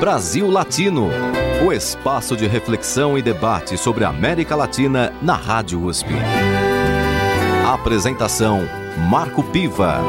Brasil Latino, o espaço de reflexão e debate sobre a América Latina na Rádio USP. Apresentação Marco Piva.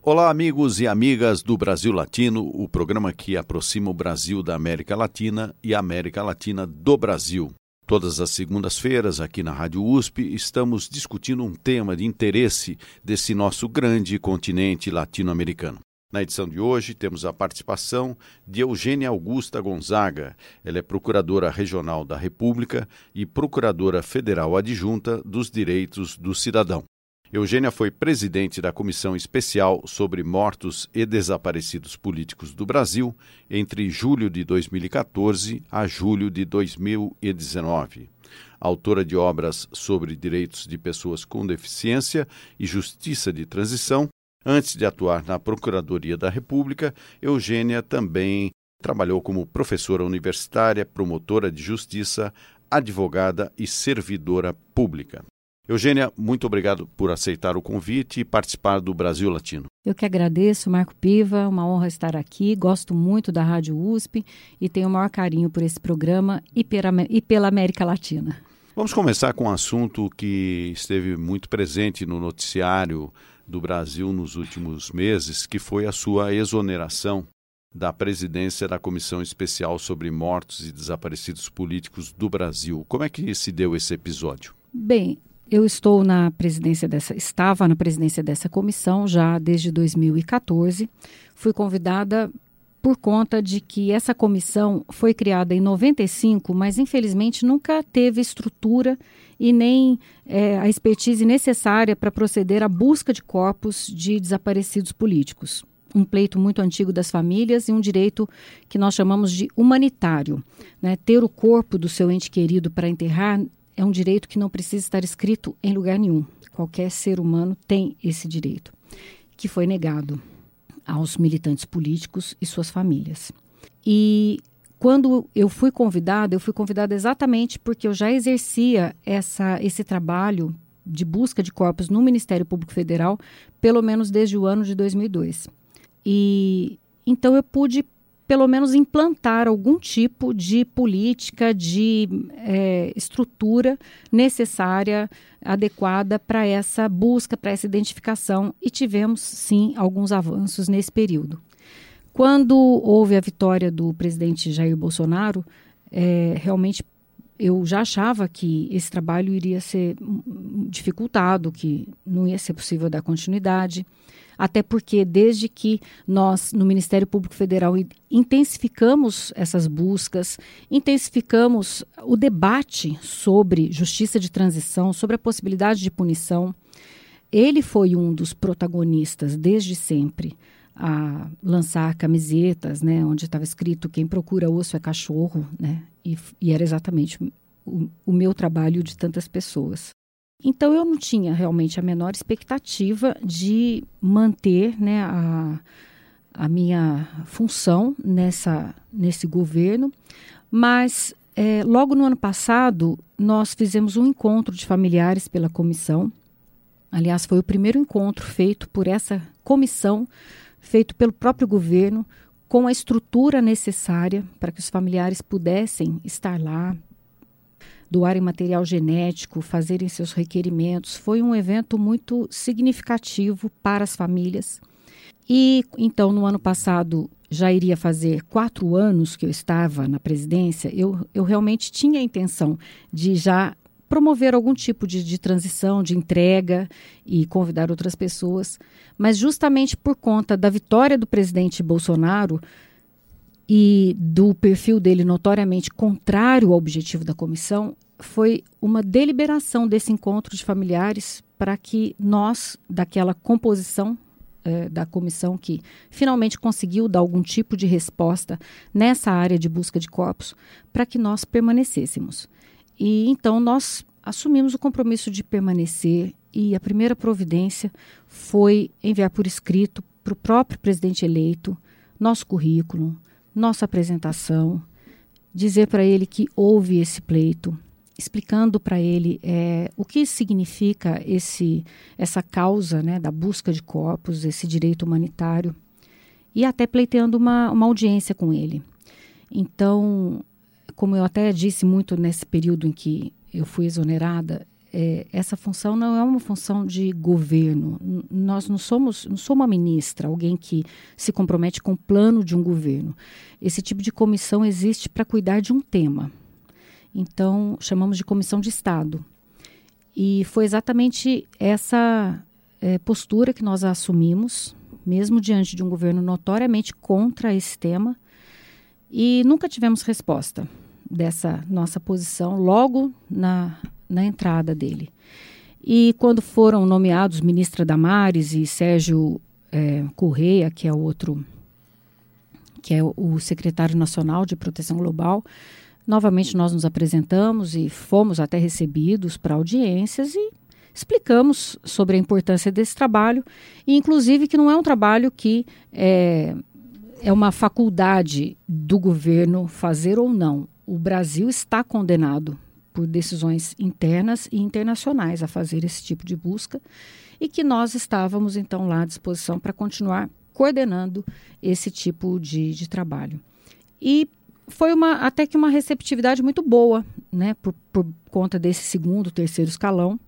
Olá, amigos e amigas do Brasil Latino, o programa que aproxima o Brasil da América Latina e a América Latina do Brasil. Todas as segundas-feiras, aqui na Rádio USP, estamos discutindo um tema de interesse desse nosso grande continente latino-americano. Na edição de hoje, temos a participação de Eugênia Augusta Gonzaga. Ela é procuradora regional da República e procuradora federal adjunta dos direitos do cidadão. Eugênia foi presidente da Comissão Especial sobre Mortos e Desaparecidos Políticos do Brasil entre julho de 2014 a julho de 2019. Autora de obras sobre direitos de pessoas com deficiência e justiça de transição, antes de atuar na Procuradoria da República, Eugênia também trabalhou como professora universitária, promotora de justiça, advogada e servidora pública. Eugênia, muito obrigado por aceitar o convite e participar do Brasil Latino. Eu que agradeço, Marco Piva, uma honra estar aqui. Gosto muito da Rádio USP e tenho o maior carinho por esse programa e pela América Latina. Vamos começar com um assunto que esteve muito presente no noticiário do Brasil nos últimos meses, que foi a sua exoneração da presidência da Comissão Especial sobre Mortos e Desaparecidos Políticos do Brasil. Como é que se deu esse episódio? Bem, eu estou na presidência dessa, estava na presidência dessa comissão já desde 2014. Fui convidada por conta de que essa comissão foi criada em 95, mas infelizmente nunca teve estrutura e nem é, a expertise necessária para proceder à busca de corpos de desaparecidos políticos. Um pleito muito antigo das famílias e um direito que nós chamamos de humanitário. Né? Ter o corpo do seu ente querido para enterrar é um direito que não precisa estar escrito em lugar nenhum. Qualquer ser humano tem esse direito, que foi negado aos militantes políticos e suas famílias. E quando eu fui convidada, eu fui convidada exatamente porque eu já exercia essa, esse trabalho de busca de corpos no Ministério Público Federal, pelo menos desde o ano de 2002. E então eu pude pelo menos implantar algum tipo de política, de é, estrutura necessária, adequada para essa busca, para essa identificação, e tivemos sim alguns avanços nesse período. Quando houve a vitória do presidente Jair Bolsonaro, é, realmente eu já achava que esse trabalho iria ser dificultado, que não ia ser possível dar continuidade até porque desde que nós no Ministério Público Federal intensificamos essas buscas, intensificamos o debate sobre justiça de transição, sobre a possibilidade de punição, ele foi um dos protagonistas desde sempre a lançar camisetas, né, onde estava escrito quem procura osso é cachorro, né, e, e era exatamente o, o meu trabalho de tantas pessoas. Então eu não tinha realmente a menor expectativa de manter né, a, a minha função nessa, nesse governo, mas é, logo no ano passado nós fizemos um encontro de familiares pela comissão. Aliás, foi o primeiro encontro feito por essa comissão, feito pelo próprio governo, com a estrutura necessária para que os familiares pudessem estar lá, doarem material genético, fazerem seus requerimentos. Foi um evento muito significativo para as famílias. E então, no ano passado, já iria fazer quatro anos que eu estava na presidência, eu, eu realmente tinha a intenção de já promover algum tipo de, de, transição, de entrega e convidar outras pessoas. Mas justamente por conta da vitória do presidente Bolsonaro e do perfil dele notoriamente contrário ao objetivo da comissão, foi uma deliberação desse encontro de familiares para que nós, daquela composição eh, da comissão que finalmente conseguiu dar algum tipo de resposta nessa área de busca de corpos, para que nós permanecêssemos. E então nós assumimos o compromisso de permanecer e a primeira providência foi enviar por escrito para o próprio presidente eleito nosso currículo, nossa apresentação, dizer para ele que houve esse pleito, explicando para ele é, o que significa esse, essa causa né, da busca de corpos, esse direito humanitário, e até pleiteando uma, uma audiência com ele. Então, como eu até disse muito nesse período em que eu fui exonerada, é, essa função não é uma função de governo. Nós não somos, não sou uma ministra, alguém que se compromete com o plano de um governo. Esse tipo de comissão existe para cuidar de um tema. Então, chamamos de comissão de Estado. E foi exatamente essa é, postura que nós assumimos, mesmo diante de um governo notoriamente contra esse tema, e nunca tivemos resposta dessa nossa posição logo na na entrada dele. E quando foram nomeados ministra Damares e Sérgio é, Correia, que é o outro, que é o secretário nacional de proteção global, novamente nós nos apresentamos e fomos até recebidos para audiências e explicamos sobre a importância desse trabalho, e inclusive que não é um trabalho que é, é uma faculdade do governo fazer ou não. O Brasil está condenado por decisões internas e internacionais a fazer esse tipo de busca e que nós estávamos então lá à disposição para continuar coordenando esse tipo de, de trabalho. E foi uma, até que uma receptividade muito boa, né, por, por conta desse segundo, terceiro escalão.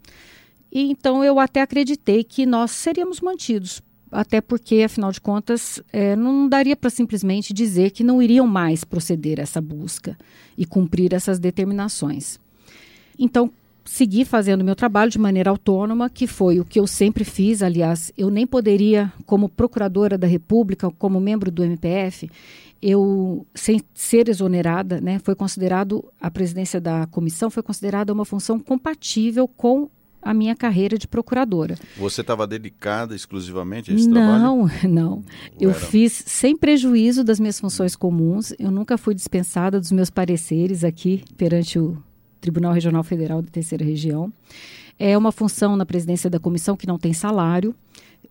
E então eu até acreditei que nós seríamos mantidos, até porque, afinal de contas, é, não daria para simplesmente dizer que não iriam mais proceder a essa busca e cumprir essas determinações. Então, segui fazendo meu trabalho de maneira autônoma, que foi o que eu sempre fiz. Aliás, eu nem poderia, como procuradora da República, como membro do MPF, eu, sem ser exonerada, né, foi considerado, a presidência da comissão foi considerada uma função compatível com a minha carreira de procuradora. Você estava dedicada exclusivamente a esse não, trabalho? Não, não. Eu era? fiz sem prejuízo das minhas funções comuns. Eu nunca fui dispensada dos meus pareceres aqui perante o Tribunal Regional Federal da Terceira Região. É uma função na presidência da comissão que não tem salário.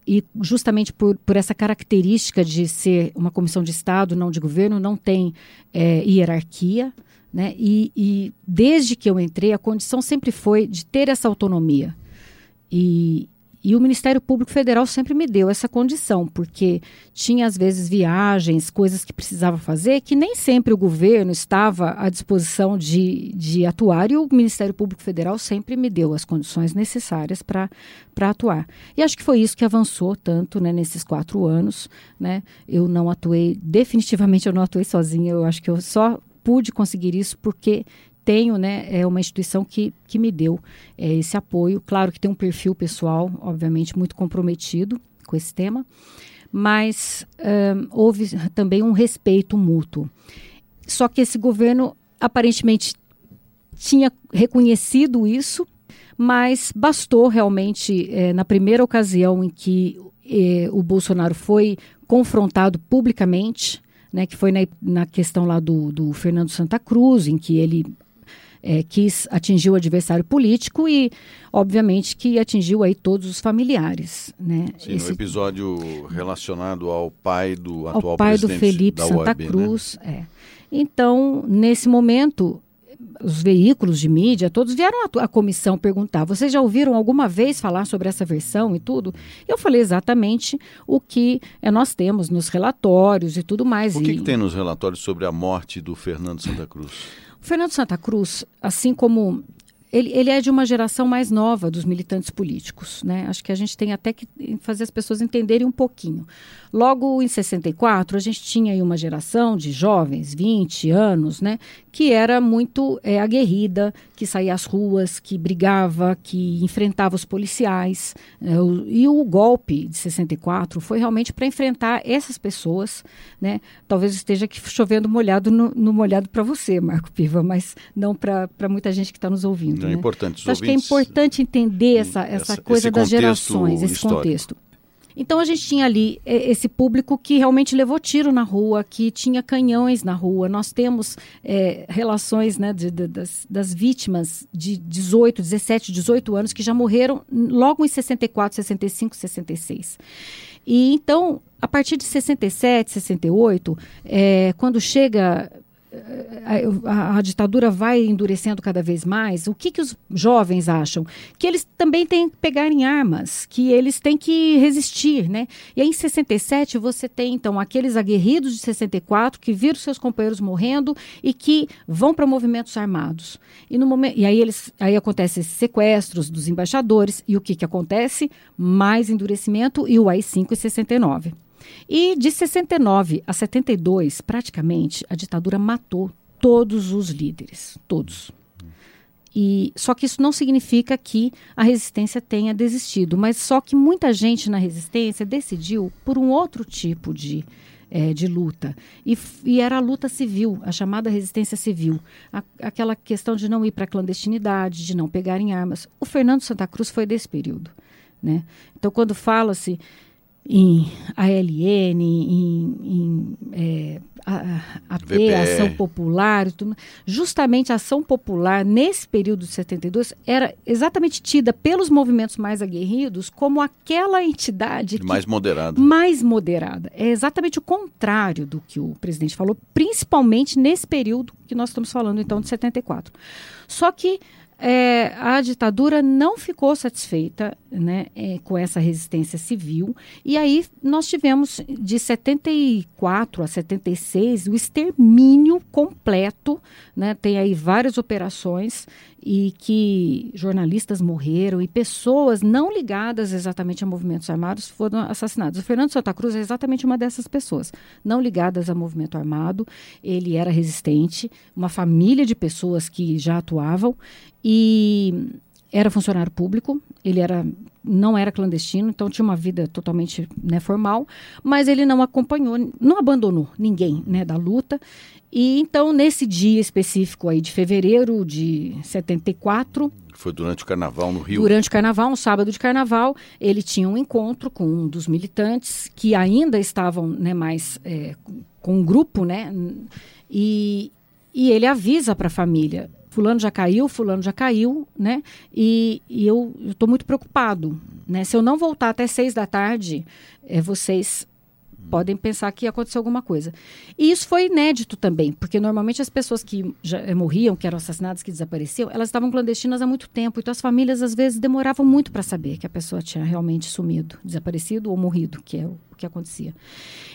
E justamente por, por essa característica de ser uma comissão de Estado, não de governo, não tem é, hierarquia. Né? E, e desde que eu entrei, a condição sempre foi de ter essa autonomia. E, e o Ministério Público Federal sempre me deu essa condição, porque tinha às vezes viagens, coisas que precisava fazer, que nem sempre o governo estava à disposição de, de atuar, e o Ministério Público Federal sempre me deu as condições necessárias para atuar. E acho que foi isso que avançou tanto né, nesses quatro anos. Né? Eu não atuei, definitivamente eu não atuei sozinha, eu acho que eu só pude conseguir isso porque tenho, né, é uma instituição que, que me deu é, esse apoio. Claro que tem um perfil pessoal, obviamente, muito comprometido com esse tema, mas um, houve também um respeito mútuo. Só que esse governo aparentemente tinha reconhecido isso, mas bastou realmente, é, na primeira ocasião em que é, o Bolsonaro foi confrontado publicamente, né, que foi na, na questão lá do, do Fernando Santa Cruz, em que ele é, quis atingir o adversário político e, obviamente, que atingiu aí todos os familiares. Né? Sim, Esse, no episódio relacionado ao pai do atual ao pai do Felipe Santa UAB, né? Cruz. Né? É. Então, nesse momento, os veículos de mídia, todos vieram à, comissão perguntar: vocês já ouviram alguma vez falar sobre essa versão e tudo? Eu falei exatamente o que é, nós temos nos relatórios e tudo mais. O que, e... que tem nos relatórios sobre a morte do Fernando Santa Cruz? O Fernando Santa Cruz, assim como ele, ele, é de uma geração mais nova dos militantes políticos, né? Acho que a gente tem até que fazer as pessoas entenderem um pouquinho. Logo em 64, a gente tinha aí uma geração de jovens, 20 anos, né, que era muito é, aguerrida, que saía às ruas, que brigava, que enfrentava os policiais. É, o, e o golpe de 64 foi realmente para enfrentar essas pessoas, né? Talvez esteja aqui chovendo molhado no, no molhado para você, Marco Piva, mas não para muita gente que está nos ouvindo. É né? importante. Então, acho que é importante entender essa, essa, essa coisa das gerações, esse histórico. contexto. Então a gente tinha ali é, esse público que realmente levou tiro na rua, que tinha canhões na rua. Nós temos é, relações né, de, de, das, das, vítimas de 18, 17, 18 anos que já morreram logo em 64, 65, 66. E então, a partir de 67, 68, é, quando chega a, a, ditadura vai endurecendo cada vez mais, o que, que os jovens acham? Que eles também têm que pegar em armas, que eles têm que resistir, né? E aí em 67 você tem então aqueles aguerridos de 64 que viram seus companheiros morrendo e que vão para movimentos armados. E, no momento, e aí eles aí acontecem esses sequestros dos embaixadores e o que, que acontece? Mais endurecimento e o AI-5 em 69. E de 69 a 72, praticamente, a ditadura matou todos os líderes, todos. E só que isso não significa que a resistência tenha desistido, mas só que muita gente na resistência decidiu por um outro tipo de, é, de luta. E, e, era a luta civil, a chamada resistência civil. A, aquela questão de não ir para a clandestinidade, de não pegarem armas. O Fernando Santa Cruz foi desse período. Né? Então, quando fala-se em ALN, em, em é, AP, Ação Popular, tudo, justamente a Ação Popular, nesse período de 72, era exatamente tida pelos movimentos mais aguerridos como aquela entidade que, mais moderada. Mais moderada. É exatamente o contrário do que o presidente falou, principalmente nesse período que nós estamos falando, então, de 74. Só que é, a ditadura não ficou satisfeita né, é, com essa resistência civil, e aí nós tivemos de 74 a 76 o extermínio completo, né, tem aí várias operações e que jornalistas morreram e pessoas não ligadas exatamente a movimentos armados foram assassinadas. O Fernando Santa Cruz é exatamente uma dessas pessoas, não ligadas a movimento armado. Ele era resistente, uma família de pessoas que já atuavam e era funcionário público, ele era não era clandestino, então tinha uma vida totalmente né, formal, mas ele não acompanhou, não abandonou ninguém né, da luta. E então, nesse dia específico aí de fevereiro de 74. Foi durante o carnaval no Rio? Durante o carnaval, um sábado de carnaval, ele tinha um encontro com um dos militantes que ainda estavam né, mais é, com um grupo, né? E, e ele avisa para a família: fulano já caiu, fulano já caiu, né? E, e eu estou muito preocupado, né? Se eu não voltar até seis da tarde, é, vocês podem pensar que aconteceu alguma coisa. E isso foi inédito também, porque normalmente as pessoas que já eh, morriam, que eram assassinadas, que desapareciam, elas estavam clandestinas há muito tempo. Então as famílias às vezes demoravam muito para saber que a pessoa tinha realmente sumido, desaparecido ou morrido, que é o que acontecia.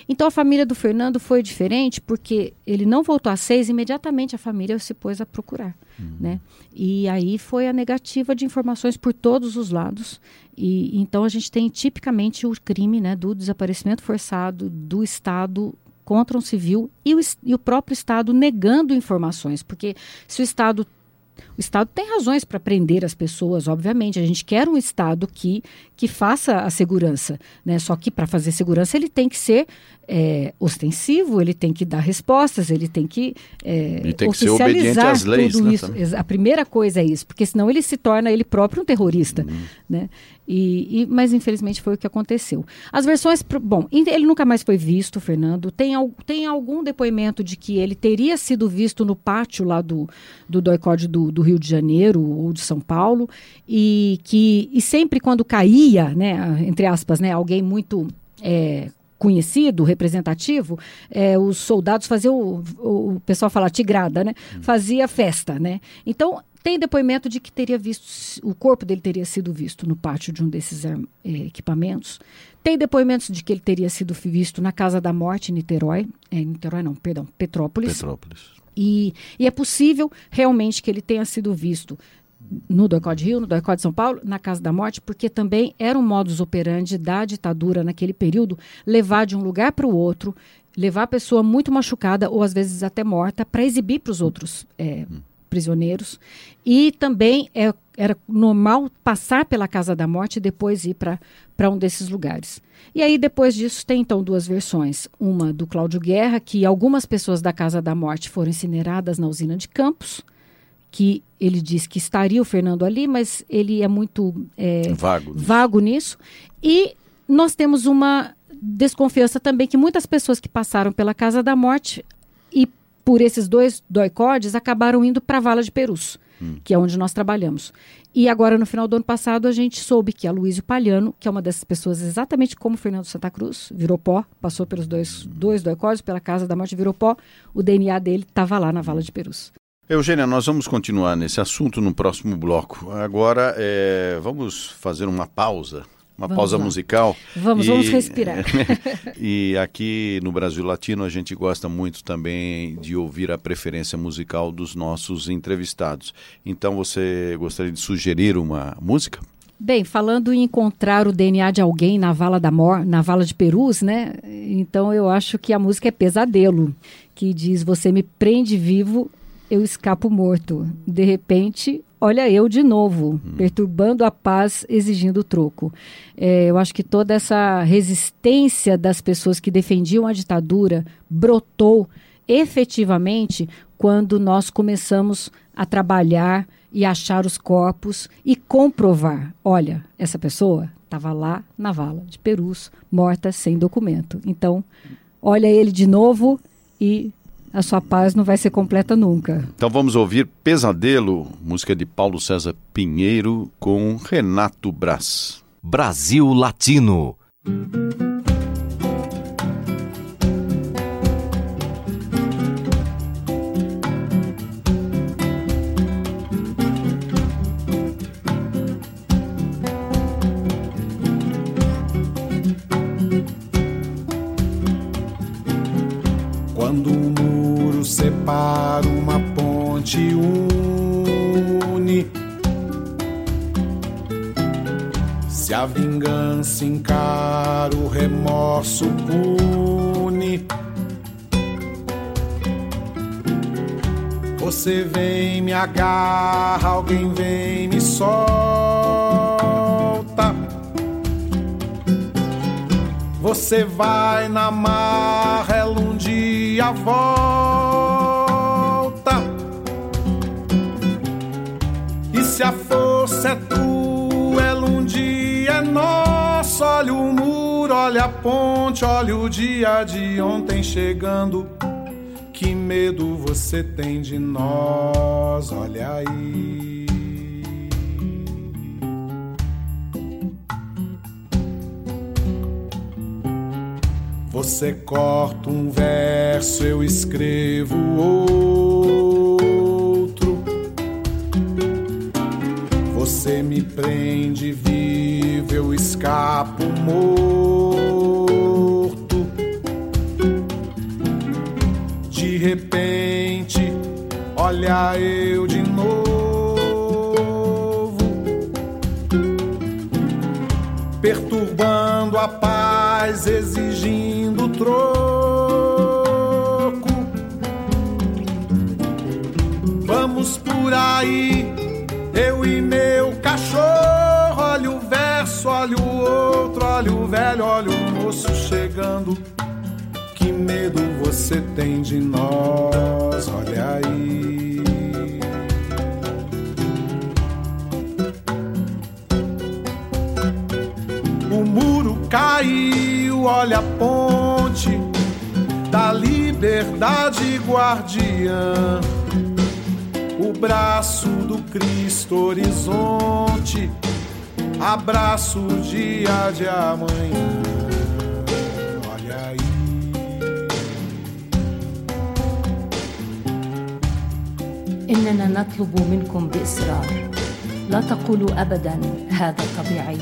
Então a família do Fernando foi diferente porque ele não voltou às seis, imediatamente a família se pôs a procurar. Uhum. Né? E aí foi a negativa de informações por todos os lados. E então a gente tem tipicamente o crime né, do desaparecimento forçado do Estado contra um civil e o, e o próprio Estado negando informações, porque se o Estado o Estado tem razões para prender as pessoas, obviamente. A gente quer um Estado que, que faça a segurança, né? Só que para fazer segurança ele tem que ser é, ostensivo, ele tem que dar respostas, ele tem que é, ele tem que ser obediente às leis, tudo né, isso. A primeira coisa é isso, porque senão ele se torna ele próprio um terrorista, uhum. né? E, e, mas infelizmente foi o que aconteceu. As versões, bom, ele nunca mais foi visto, Fernando. Tem, tem algum depoimento de que ele teria sido visto no pátio lá do, do doicode do, do Rio de Janeiro ou de São Paulo e que e sempre quando caía, né, entre aspas, né, alguém muito é, conhecido, representativo, é, os soldados faziam, o, o pessoal fala tigrada, né? Hum. Fazia festa, né? Então, tem depoimento de que teria visto, o corpo dele teria sido visto no pátio de um desses é, equipamentos. Tem depoimentos de que ele teria sido visto na Casa da Morte, em Niterói. É, Niterói não, perdão, Petrópolis. Petrópolis. E, e é possível realmente que ele tenha sido visto no Doicode Rio, no Doicode São Paulo, na Casa da Morte, porque também era um modus operandi da ditadura naquele período levar de um lugar para o outro, levar a pessoa muito machucada ou às vezes até morta para exibir para os outros é, prisioneiros. E também é, era normal passar pela Casa da Morte e depois ir para um desses lugares. E aí, depois disso, tem então duas versões. Uma do Cláudio Guerra, que algumas pessoas da Casa da Morte foram incineradas na usina de Campos que ele diz que estaria o Fernando ali, mas ele é muito é, vago, nisso. vago nisso. E nós temos uma desconfiança também que muitas pessoas que passaram pela Casa da Morte por esses dois doicodes, acabaram indo para a Vala de Perus, hum. que é onde nós trabalhamos. E agora, no final do ano passado, a gente soube que a Luísio Palhano, que é uma dessas pessoas exatamente como o Fernando Santa Cruz, virou pó, passou pelos dois, dois doicódios, pela Casa da Morte, virou pó, o DNA dele estava lá na Vala de Perus. Eugênia, nós vamos continuar nesse assunto no próximo bloco. Agora, é, vamos fazer uma pausa uma vamos pausa lá. musical. Vamos, e, vamos respirar. e aqui no Brasil Latino a gente gosta muito também de ouvir a preferência musical dos nossos entrevistados. Então você gostaria de sugerir uma música? Bem, falando em encontrar o DNA de alguém na vala da Mor, na vala de Perus, né? Então eu acho que a música é Pesadelo, que diz: "Você me prende vivo, eu escapo morto. De repente, olha eu de novo, hum. perturbando a paz, exigindo troco. É, eu acho que toda essa resistência das pessoas que defendiam a ditadura brotou efetivamente quando nós começamos a trabalhar e achar os corpos e comprovar: olha, essa pessoa estava lá na vala de Perus, morta sem documento. Então, olha ele de novo e a sua paz não vai ser completa nunca. Então vamos ouvir Pesadelo, música de Paulo César Pinheiro com Renato Braz. Brasil Latino. A vingança encara o remorso pune. Você vem, me agarra, alguém vem, me solta. Você vai na marrela, um dia volta. Se a força é tua, ela um dia é nosso. Olha o muro, olha a ponte, olha o dia de ontem chegando. Que medo você tem de nós, olha aí. Você corta um verso, eu escrevo outro. Escapo você tem de nós, olha aí. O muro caiu, olha a ponte da liberdade guardiã. O braço do Cristo horizonte Abraço dia de amanhã. إننا نطلب منكم بإصرار. لا تقولوا أبدا هذا طبيعي.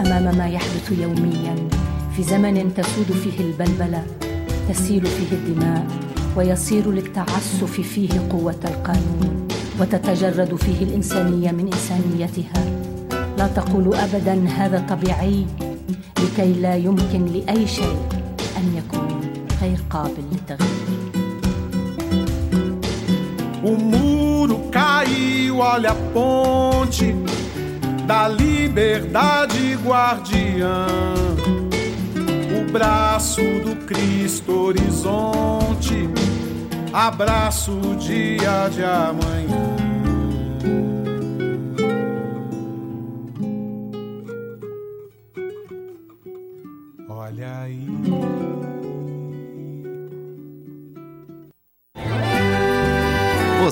أمام ما يحدث يوميا في زمن تسود فيه البلبلة تسيل فيه الدماء ويصير للتعسف فيه قوة القانون وتتجرد فيه الإنسانية من إنسانيتها. لا تقولوا ابدا هذا طبيعي لكي لا يمكن لأي شيء أن يكون غير قابل للتغيير. O muro caiu, olha a ponte da liberdade guardiã. O braço do Cristo horizonte, abraço o dia de amanhã.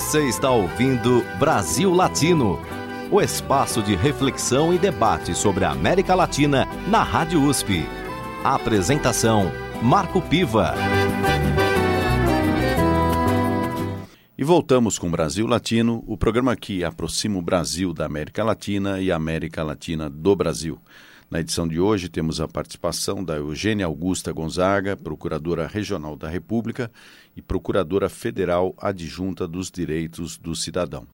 Você está ouvindo Brasil Latino, o espaço de reflexão e debate sobre a América Latina na Rádio USP. A apresentação Marco Piva. E voltamos com Brasil Latino, o programa que aproxima o Brasil da América Latina e a América Latina do Brasil. Na edição de hoje temos a participação da Eugênia Augusta Gonzaga, Procuradora Regional da República e Procuradora Federal Adjunta dos Direitos do Cidadão.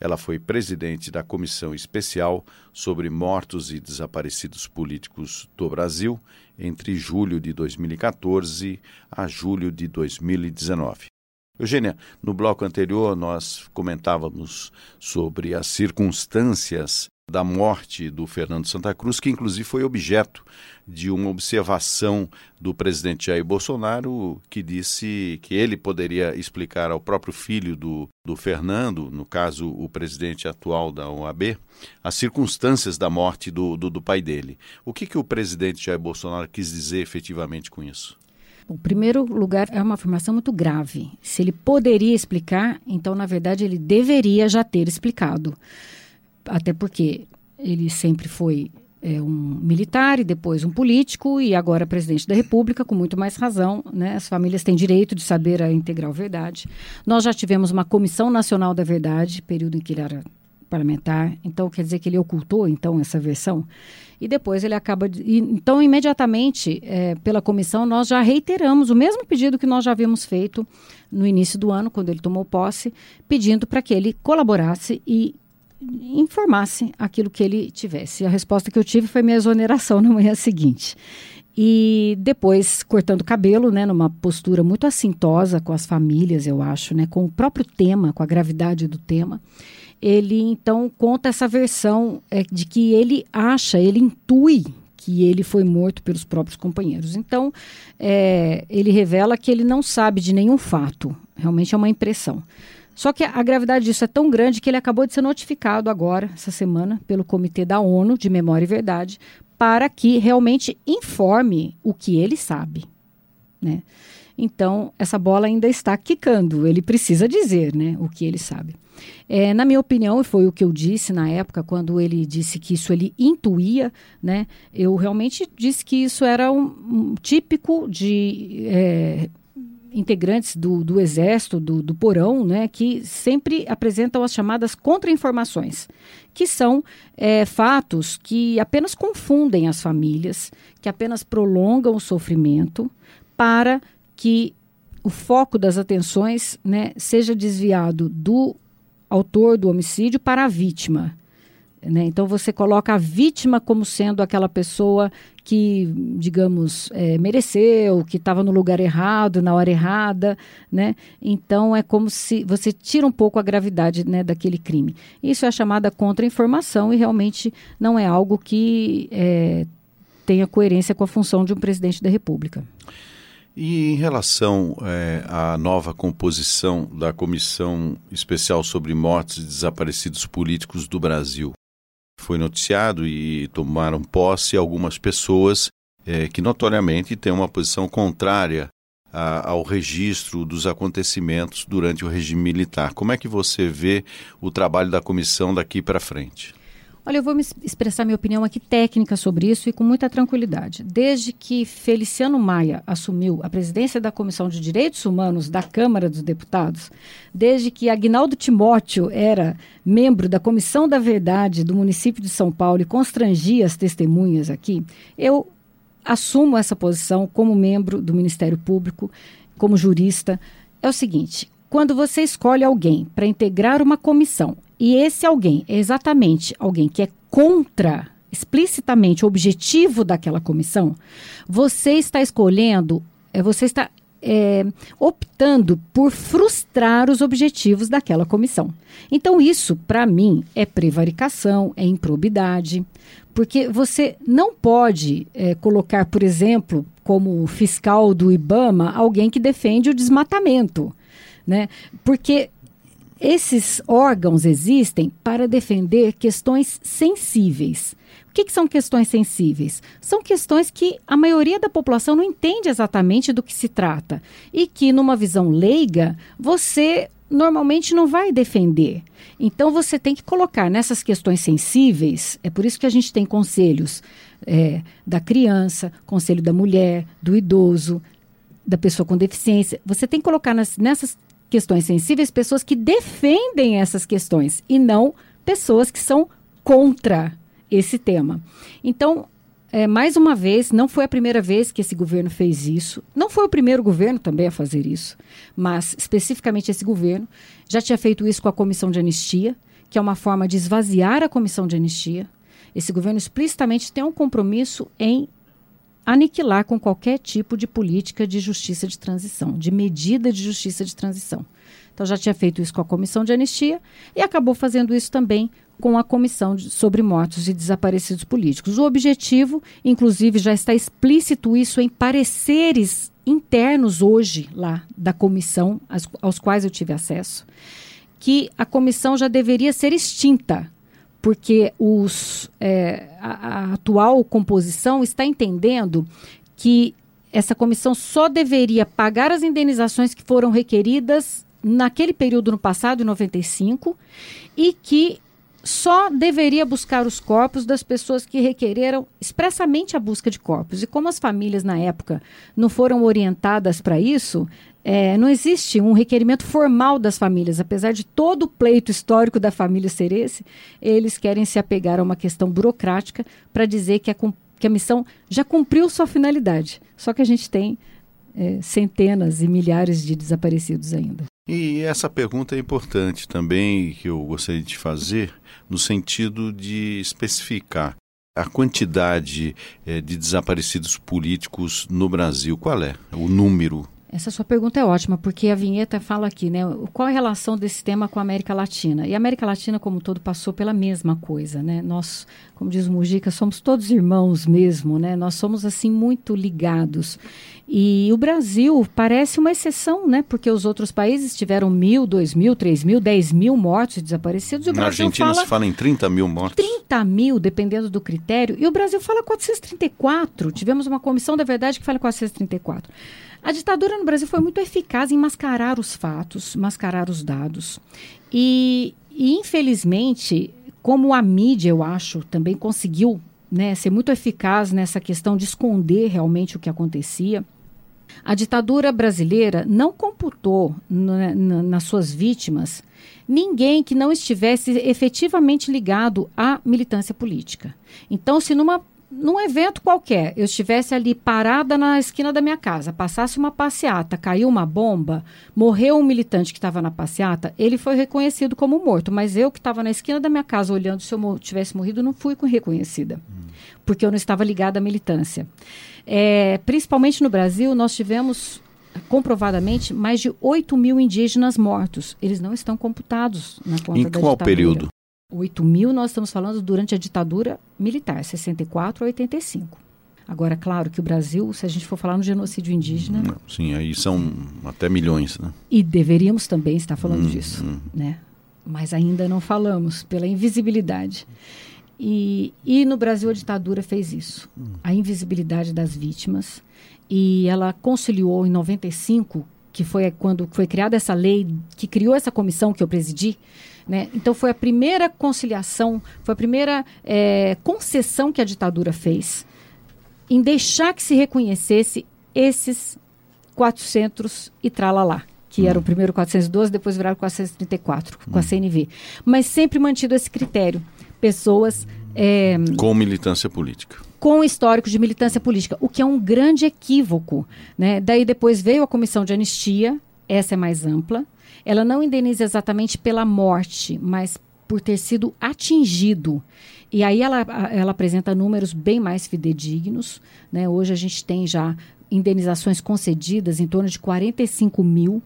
Ela foi presidente da Comissão Especial sobre Mortos e Desaparecidos Políticos do Brasil entre julho de 2014 a julho de 2019. Eugênia, no bloco anterior nós comentávamos sobre as circunstâncias da morte do Fernando Santa Cruz, que inclusive foi objeto de uma observação do presidente Jair Bolsonaro, que disse que ele poderia explicar ao próprio filho do, do Fernando, no caso o presidente atual da OAB, as circunstâncias da morte do, do, do pai dele. O que, que o presidente Jair Bolsonaro quis dizer efetivamente com isso? Bom, primeiro lugar, é uma afirmação muito grave. Se ele poderia explicar, então, na verdade, ele deveria já ter explicado até porque ele sempre foi é, um militar e depois um político e agora presidente da República, com muito mais razão. Né? As famílias têm direito de saber a integral verdade. Nós já tivemos uma Comissão Nacional da Verdade, período em que ele era parlamentar, então quer dizer que ele ocultou então essa versão e depois ele acaba de, então imediatamente é, pela comissão nós já reiteramos o mesmo pedido que nós já havíamos feito no início do ano quando ele tomou posse pedindo para que ele colaborasse e informasse aquilo que ele tivesse. A resposta que eu tive foi minha exoneração na manhã seguinte. E depois, cortando cabelo, né, numa postura muito assintosa com as famílias, eu acho, né, com o próprio tema, com a gravidade do tema, ele então conta essa versão é, de que ele acha, ele intui que ele foi morto pelos próprios companheiros. Então, é, ele revela que ele não sabe de nenhum fato, realmente é uma impressão. Só que a gravidade disso é tão grande que ele acabou de ser notificado agora, essa semana, pelo Comitê da ONU de Memória e Verdade, para que realmente informe o que ele sabe. Né? Então, essa bola ainda está quicando. Ele precisa dizer né, o que ele sabe. É, na minha opinião, e foi o que eu disse na época, quando ele disse que isso ele intuía, né, eu realmente disse que isso era um, um típico de é, integrantes do, do Exército, do, do Porão, né, que sempre apresentam as chamadas contra-informações, que são é, fatos que apenas confundem as famílias, que apenas prolongam o sofrimento para que o foco das atenções né, seja desviado do autor do homicídio para a vítima. Né? Então você coloca a vítima como sendo aquela pessoa que, digamos, é, mereceu, que estava no lugar errado, na hora errada, né? Então é como se você tira um pouco a gravidade né, daquele crime. Isso é chamada contra-informação e realmente não é algo que é, tenha coerência com a função de um presidente da República. E em relação é, à nova composição da Comissão Especial sobre Mortes e Desaparecidos Políticos do Brasil, foi noticiado e tomaram posse algumas pessoas é, que notoriamente têm uma posição contrária a, ao registro dos acontecimentos durante o regime militar. Como é que você vê o trabalho da comissão daqui para frente? Olha, eu vou me expressar minha opinião aqui técnica sobre isso e com muita tranquilidade. Desde que Feliciano Maia assumiu a presidência da Comissão de Direitos Humanos da Câmara dos Deputados, desde que Agnaldo Timóteo era membro da Comissão da Verdade do município de São Paulo e constrangia as testemunhas aqui, eu assumo essa posição como membro do Ministério Público, como jurista. É o seguinte: quando você escolhe alguém para integrar uma comissão e esse alguém é exatamente alguém que é contra explicitamente o objetivo daquela comissão, você está escolhendo, é, você está é, optando por frustrar os objetivos daquela comissão. Então, isso, para mim, é prevaricação, é improbidade, porque você não pode é, colocar, por exemplo, como fiscal do IBAMA, alguém que defende o desmatamento. Né? Porque esses órgãos existem para defender questões sensíveis. O que, que, são questões sensíveis? São questões que a maioria da população não entende exatamente do que se trata e que, numa visão leiga, você normalmente não vai defender. Então você tem que colocar nessas questões sensíveis, é por isso que a gente tem conselhos é, da criança, conselho da mulher, do idoso, da pessoa com deficiência. Você tem que colocar nas, nessas questões sensíveis pessoas que defendem essas questões e não pessoas que são contra esse tema. Então, é, mais uma vez, não foi a primeira vez que esse governo fez isso. Não foi o primeiro governo também a fazer isso, mas especificamente esse governo já tinha feito isso com a comissão de anistia, que é uma forma de esvaziar a comissão de anistia. Esse governo explicitamente tem um compromisso em aniquilar com qualquer tipo de política de justiça de transição, de medida de justiça de transição. Então já tinha feito isso com a comissão de anistia e acabou fazendo isso também com a comissão de, sobre mortos e desaparecidos políticos. O objetivo, inclusive, já está explícito isso em pareceres internos hoje lá da comissão, aos, aos quais eu tive acesso, que a comissão já deveria ser extinta porque os, é, a, a atual composição está entendendo que essa comissão só deveria pagar as indenizações que foram requeridas naquele período no passado, em 95, e que só deveria buscar os corpos das pessoas que requereram expressamente a busca de corpos. E como as famílias na época não foram orientadas para isso, é, não existe um requerimento formal das famílias, apesar de todo o pleito histórico da família ser esse, eles querem se apegar a uma questão burocrática para dizer que a, que a missão já cumpriu sua finalidade. Só que a gente tem é, centenas e milhares de desaparecidos ainda. E essa pergunta é importante também, que eu gostaria de fazer, no sentido de especificar a quantidade é, de desaparecidos políticos no Brasil. Qual é o número? Essa sua pergunta é ótima, porque a vinheta fala aqui, né? Qual a relação desse tema com a América Latina? E a América Latina, como um todo, passou pela mesma coisa, né? Nós, como diz o Mujica, somos todos irmãos mesmo, né? Nós somos, assim, muito ligados. E o Brasil parece uma exceção, né? Porque os outros países tiveram mil, dois mil, três mil, dez mil mortos e desaparecidos. E o Na Brasil Argentina fala se fala em 30 mil mortos. 30 mil, dependendo do critério. E o Brasil fala 434. Tivemos uma comissão da verdade que fala 434. A ditadura no Brasil foi muito eficaz em mascarar os fatos, mascarar os dados. E, e infelizmente, como a mídia, eu acho, também conseguiu né, ser muito eficaz nessa questão de esconder realmente o que acontecia, a ditadura brasileira não computou na, na, nas suas vítimas ninguém que não estivesse efetivamente ligado à militância política. Então, se numa num evento qualquer, eu estivesse ali parada na esquina da minha casa, passasse uma passeata, caiu uma bomba, morreu um militante que estava na passeata, ele foi reconhecido como morto. Mas eu que estava na esquina da minha casa olhando se eu tivesse morrido, não fui reconhecida, hum. porque eu não estava ligada à militância. É, principalmente no Brasil, nós tivemos comprovadamente mais de 8 mil indígenas mortos. Eles não estão computados na conta em da qual ditadura. período? 8 mil nós estamos falando durante a ditadura militar, 64 a 85. Agora, claro que o Brasil, se a gente for falar no genocídio indígena... Não, sim, aí são até milhões, né? E deveríamos também estar falando Hum, disso, hum. né? Mas ainda não falamos, pela invisibilidade. E, e no Brasil a ditadura fez isso. A invisibilidade das vítimas. E ela conciliou em 95, que foi quando foi criada essa lei, que criou essa comissão que eu presidi, né? Então foi a primeira conciliação, foi a primeira eh, concessão que a ditadura fez em deixar que se reconhecesse esses 400 e tralalá, que era o primeiro 412, depois viraram 434 com a CNV. Mas sempre mantido esse critério. Pessoas eh, Com militância política. com histórico de militância política, o que é um grande equívoco. Né? Daí depois veio a comissão de anistia, essa é mais ampla. Ela não indeniza exatamente pela morte, mas por ter sido atingido. E aí ela, ela apresenta números bem mais fidedignos. Né? Hoje a gente tem já indenizações concedidas em torno de 45 mil.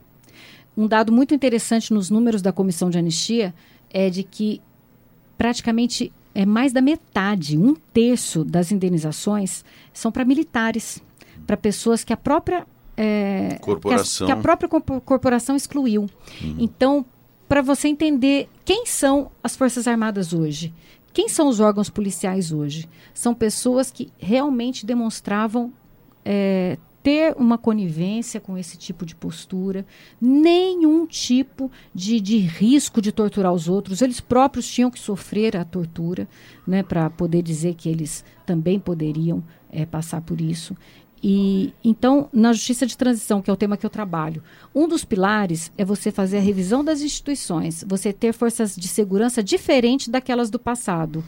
Um dado muito interessante nos números da comissão de anistia é de que praticamente é mais da metade, um terço das indenizações são para militares, para pessoas que a própria é, Corporação. que a, que a própria corpo- corporação excluiu. Então, para você entender quem são as forças armadas hoje, quem são os órgãos policiais hoje, são pessoas que realmente demonstravam é, ter uma conivência com esse tipo de postura, nenhum tipo de, de risco de torturar os outros. Eles próprios tinham que sofrer a tortura né, para poder dizer que eles também poderiam é, passar por isso. E então, na justiça de transição, que é o tema que eu trabalho, um dos pilares é você fazer a revisão das instituições, você ter forças de segurança diferentes daquelas do passado.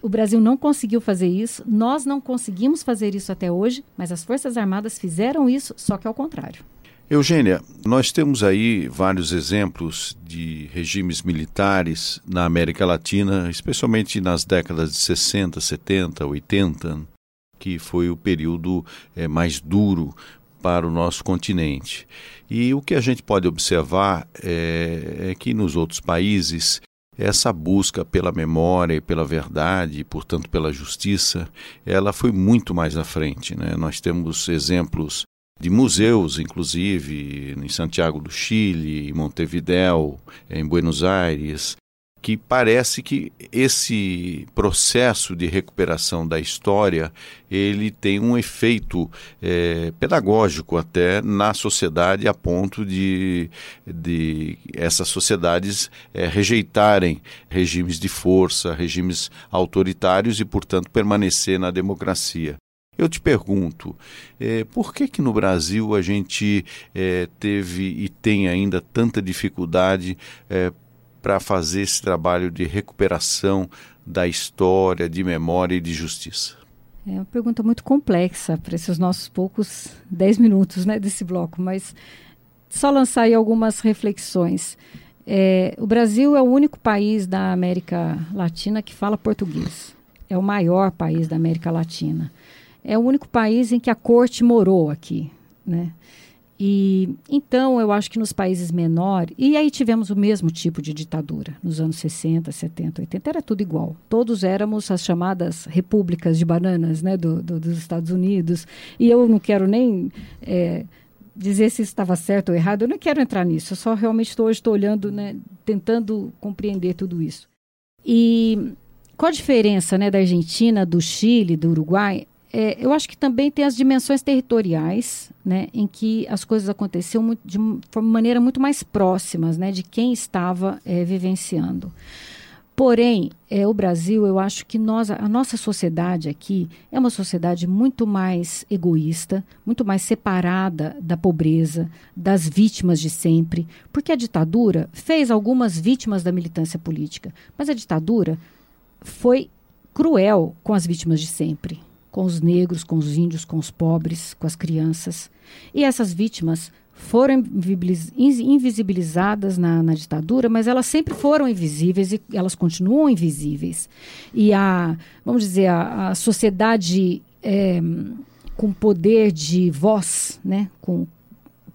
O Brasil não conseguiu fazer isso, nós não conseguimos fazer isso até hoje, mas as Forças Armadas fizeram isso, só que ao contrário. Eugênia, nós temos aí vários exemplos de regimes militares na América Latina, especialmente nas décadas de 60, 70, 80, que foi o período é, mais duro para o nosso continente. E o que a gente pode observar é, é, que nos outros países essa busca pela memória e pela verdade, e, portanto pela justiça, ela foi muito mais à frente. Né? Nós temos exemplos de museus, inclusive, em Santiago do Chile, em Montevideo, em Buenos Aires, que parece que esse processo de recuperação da história ele tem um efeito é, pedagógico até na sociedade a ponto de, de essas sociedades é, rejeitarem regimes de força, regimes autoritários e, portanto, permanecer na democracia. Eu te pergunto, é, por que que no Brasil a gente teve e tem ainda tanta dificuldade para fazer esse trabalho de recuperação da história, de memória e de justiça? É uma pergunta muito complexa para esses nossos poucos dez minutos né, desse bloco, mas só lançar aí algumas reflexões. É, o Brasil é o único país da América Latina que fala português. É o maior país da América Latina. É o único país em que a corte morou aqui, né? E então eu acho que nos países menores, e aí tivemos o mesmo tipo de ditadura, nos anos 60, 70, 80, era tudo igual. Todos éramos as chamadas repúblicas de bananas né, do, do dos Estados Unidos. E eu não quero nem é, dizer se estava certo ou errado, eu não quero entrar nisso, eu só realmente estou hoje estou olhando, né, tentando compreender tudo isso. E qual a diferença né, da Argentina, do Chile, do Uruguai? É, eu acho que também tem as dimensões territoriais, né, em que as coisas aconteciam muito, de maneira muito mais próximas, né, de quem estava é, vivenciando. Porém, é, o Brasil, eu acho que nós, a nossa sociedade aqui é uma sociedade muito mais egoísta, muito mais separada da pobreza, das vítimas de sempre, porque a ditadura fez algumas vítimas da militância política, mas a ditadura foi cruel com as vítimas de sempre com os negros, com os índios, com os pobres, com as crianças. E essas vítimas foram invisibilizadas na, na, ditadura, mas elas sempre foram invisíveis e elas continuam invisíveis. E a, vamos dizer, a, a sociedade é, com poder de voz, né, com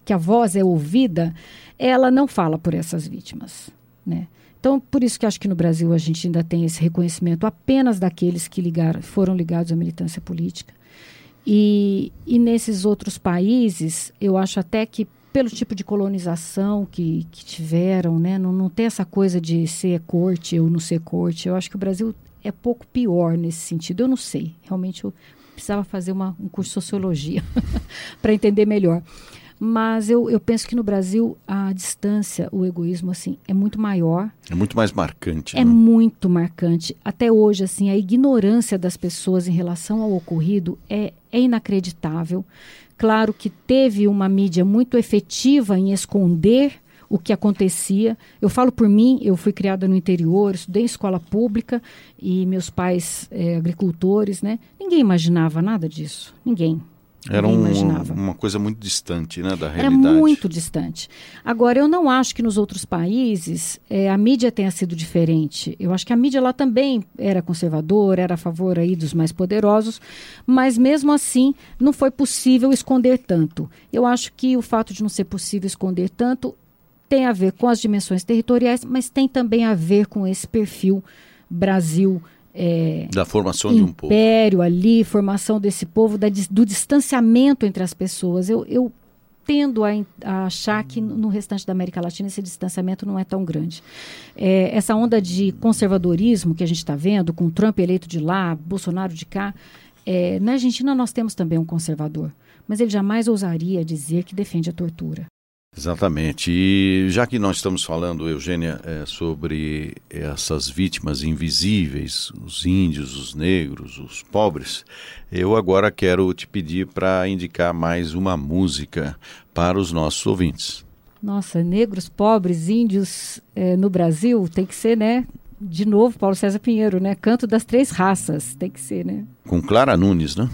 que a voz é ouvida, ela não fala por essas vítimas, né? Então, por isso que acho que no Brasil a gente ainda tem esse reconhecimento apenas daqueles que ligaram, foram ligados à militância política. E, e nesses outros países, eu acho até que pelo tipo de colonização que, que tiveram, né, não, não tem essa coisa de ser corte ou não ser corte. Eu acho que o Brasil é pouco pior nesse sentido. Eu não sei. Realmente eu precisava fazer uma, um curso de sociologia para entender melhor. Mas eu, eu penso que no Brasil a distância, o egoísmo, assim, é muito maior. É muito mais marcante. É né? muito marcante. Até hoje, assim, a ignorância das pessoas em relação ao ocorrido é, é inacreditável. Claro que teve uma mídia muito efetiva em esconder o que acontecia. Eu falo por mim, eu fui criada no interior, estudei em escola pública e meus pais é, agricultores, né? Ninguém imaginava nada disso, ninguém. Era um, uma coisa muito distante né, da realidade. Era muito distante. Agora, eu não acho que nos outros países é, a mídia tenha sido diferente. Eu acho que a mídia lá também era conservadora, era a favor aí dos mais poderosos, mas mesmo assim não foi possível esconder tanto. Eu acho que o fato de não ser possível esconder tanto tem a ver com as dimensões territoriais, mas tem também a ver com esse perfil Brasil é, da formação de um povo. Império ali, formação desse povo, da, do distanciamento entre as pessoas. Eu, eu tendo a, a, achar que no restante da América Latina esse distanciamento não é tão grande. É, essa onda de conservadorismo que a gente está vendo, com Trump eleito de lá, Bolsonaro de cá, É, na Argentina nós temos também um conservador, mas ele jamais ousaria dizer que defende a tortura. Exatamente. E já que nós estamos falando, Eugênia, é, sobre essas vítimas invisíveis, os índios, os negros, os pobres, eu agora quero te pedir para indicar mais uma música para os nossos ouvintes. Nossa, negros, pobres, índios é, no Brasil tem que ser, né? De novo, Paulo César Pinheiro, né? Canto das três raças, tem que ser, né? Com Clara Nunes, né?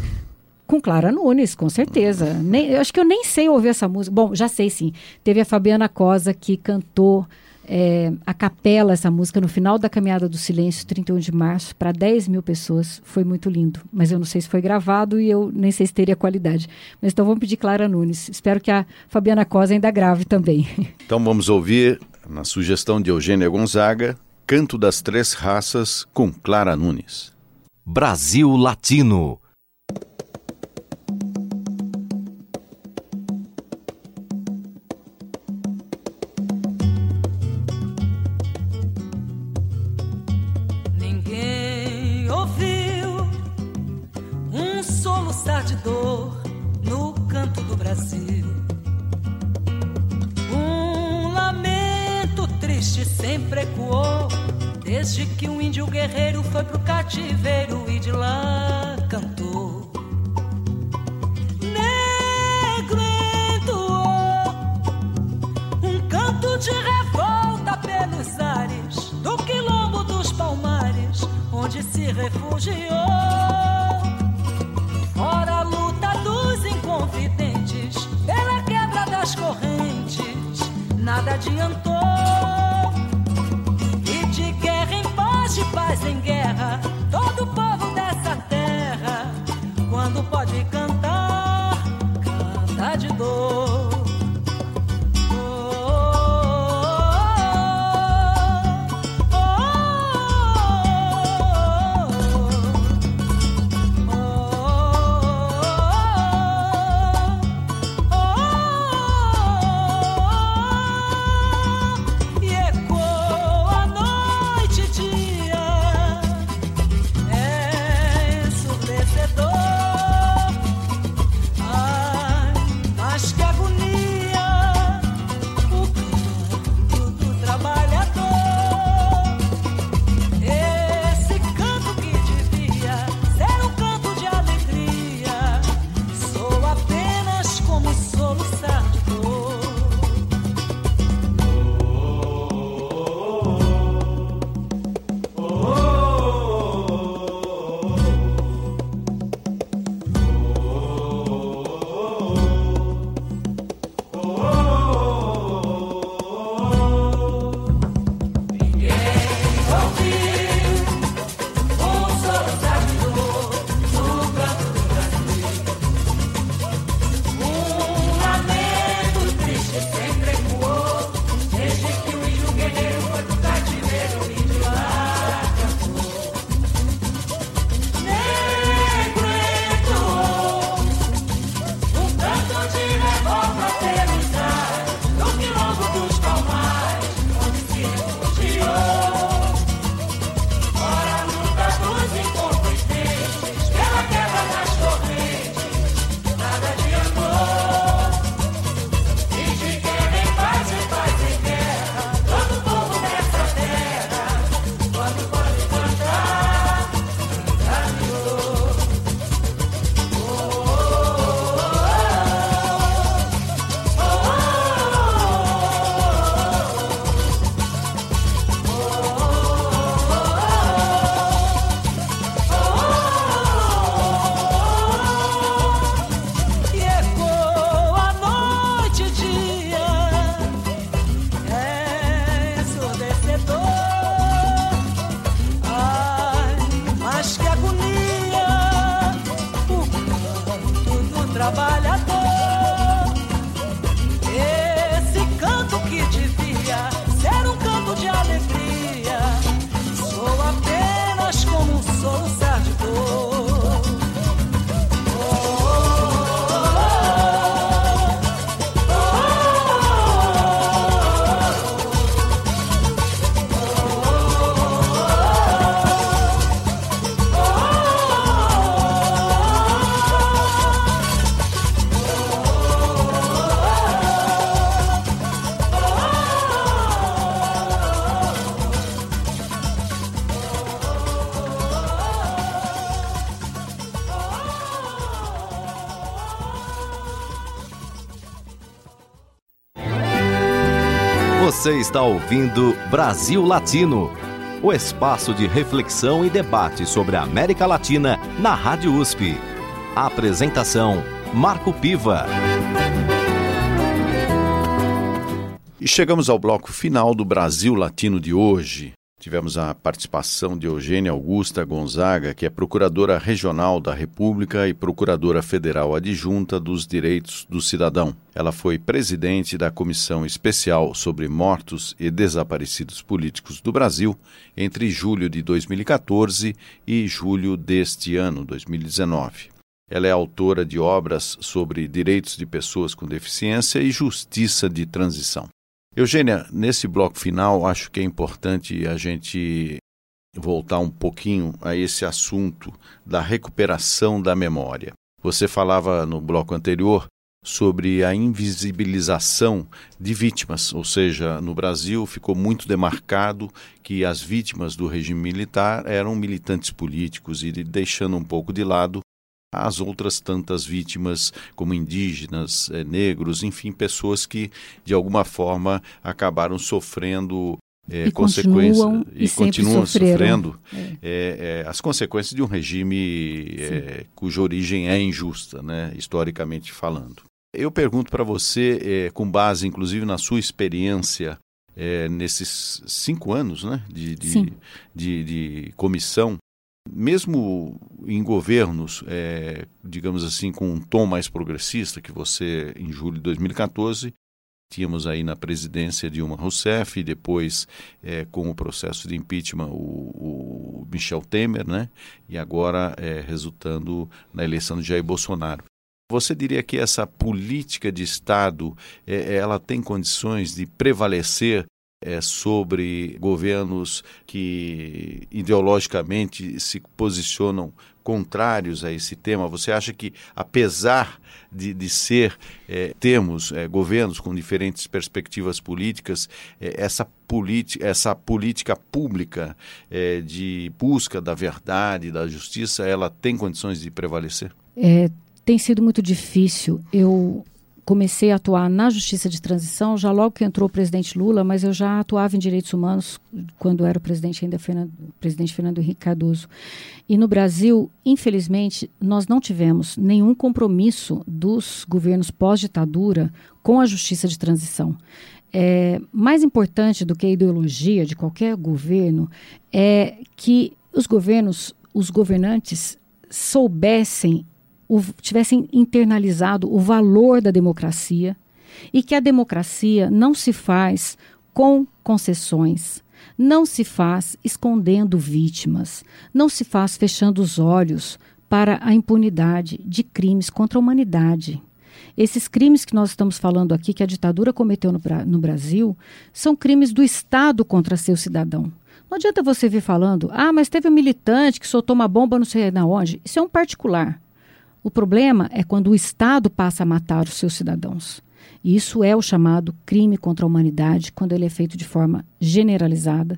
Com Clara Nunes, com certeza. Nem, eu acho que eu nem sei ouvir essa música. Bom, já sei sim. Teve a Fabiana Cosa que cantou é, a capela essa música no final da Caminhada do Silêncio, 31 de março, para 10 mil pessoas. Foi muito lindo. Mas eu não sei se foi gravado e eu nem sei se teria qualidade. Mas então vamos pedir Clara Nunes. Espero que a Fabiana Cosa ainda grave também. Então vamos ouvir, na sugestão de Eugênia Gonzaga, Canto das Três Raças com Clara Nunes. Brasil Latino Desde que um índio guerreiro foi pro cativeiro e de lá cantou. Negro entoou um canto de revolta pelos ares do quilombo dos palmares, onde se refugiou. Fora a de paz em guerra, Você está ouvindo Brasil Latino, o espaço de reflexão e debate sobre a América Latina na Rádio USP. A apresentação Marco Piva. E chegamos ao bloco final do Brasil Latino de hoje. Tivemos a participação de Eugênia Augusta Gonzaga, que é Procuradora Regional da República e Procuradora Federal Adjunta dos Direitos do Cidadão. Ela foi presidente da Comissão Especial sobre Mortos e Desaparecidos Políticos do Brasil entre julho de 2014 e julho deste ano, 2019. Ela é autora de obras sobre direitos de pessoas com deficiência e justiça de transição. Eugênia, nesse bloco final, acho que é importante a gente voltar um pouquinho a esse assunto da recuperação da memória. Você falava no bloco anterior sobre a invisibilização de vítimas, ou seja, no Brasil ficou muito demarcado que as vítimas do regime militar eram militantes políticos e deixando um pouco de lado as outras tantas vítimas, como indígenas, é, negros, enfim, pessoas que de alguma forma acabaram sofrendo é, e consequências continuam, e, e continuam sofrendo é. é. as consequências de um regime cuja origem é injusta, né, historicamente falando. Eu pergunto para você, com base inclusive na sua experiência nesses cinco anos né, de, de, de, de comissão, mesmo em governos, é, digamos assim, com um tom mais progressista, que você, em julho de 2014, tínhamos aí na presidência Dilma Rousseff, e depois, é, com o processo de impeachment, o, o Michel Temer, né? e agora é, resultando na eleição de Jair Bolsonaro. Você diria que essa política de Estado é, ela tem condições de prevalecer é, sobre governos que ideologicamente se posicionam contrários a esse tema? Você acha que, apesar de, de ser, é, temos é, governos com diferentes perspectivas políticas, é, essa, essa política pública é, de busca da verdade, da justiça, ela tem condições de prevalecer? É, tem sido muito difícil. Eu comecei a atuar na justiça de transição já logo que entrou o presidente Lula, mas eu já atuava em direitos humanos quando era o presidente ainda Fernando, presidente Fernando Henrique Cardoso. E no Brasil, infelizmente, nós não tivemos nenhum compromisso dos governos pós-ditadura com a justiça de transição. É, mais importante do que a ideologia de qualquer governo é que os governos, os governantes soubessem o, tivessem internalizado o valor da democracia e que a democracia não se faz com concessões, não se faz escondendo vítimas, não se faz fechando os olhos para a impunidade de crimes contra a humanidade. Esses crimes que nós estamos falando aqui, que a ditadura cometeu no, no Brasil, são crimes do Estado contra seu cidadão. Não adianta você vir falando, ah, mas teve um militante que soltou uma bomba não sei na onde. Isso é um particular. O problema é quando o Estado passa a matar os seus cidadãos. E isso é o chamado crime contra a humanidade, quando ele é feito de forma generalizada.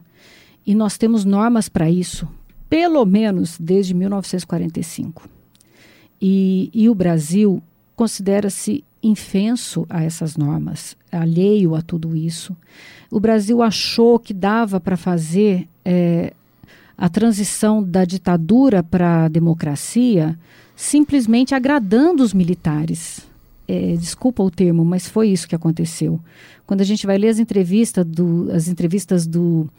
E nós temos normas para isso, pelo menos desde 1945. E, e o Brasil considera-se infenso a essas normas, alheio a tudo isso. O Brasil achou que dava para fazer é, a transição da ditadura para a democracia simplesmente agradando os militares. É, desculpa o termo, mas foi isso que aconteceu. Quando a gente vai ler as entrevistas do, as entrevistas do,